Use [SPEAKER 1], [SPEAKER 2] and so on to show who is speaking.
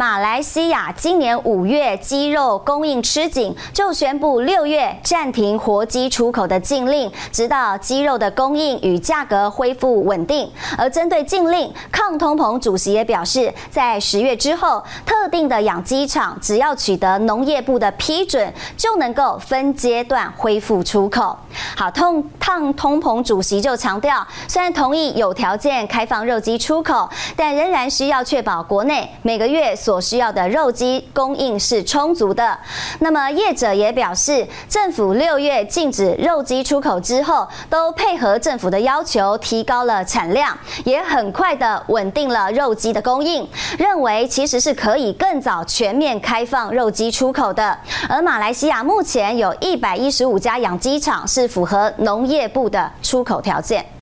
[SPEAKER 1] 马来西亚今年五月鸡肉供应吃紧，就宣布六月暂停活鸡出口的禁令，直到鸡肉的供应与价格恢复稳定。而针对禁令，抗通膨主席也表示，在十月之后，特定的养鸡场只要取得农业部的批准，就能够分阶段恢复出口。好，通抗通膨主席就强调，虽然同意有条件开放肉鸡出口，但仍然需要确保国内每个月所需要的肉鸡供应是充足的。那么业者也表示，政府六月禁止肉鸡出口之后，都配合政府的要求，提高了产量，也很快的稳定了肉鸡的供应。认为其实是可以更早全面开放肉鸡出口的。而马来西亚目前有一百一十五家养鸡场是符合农业部的出口条件。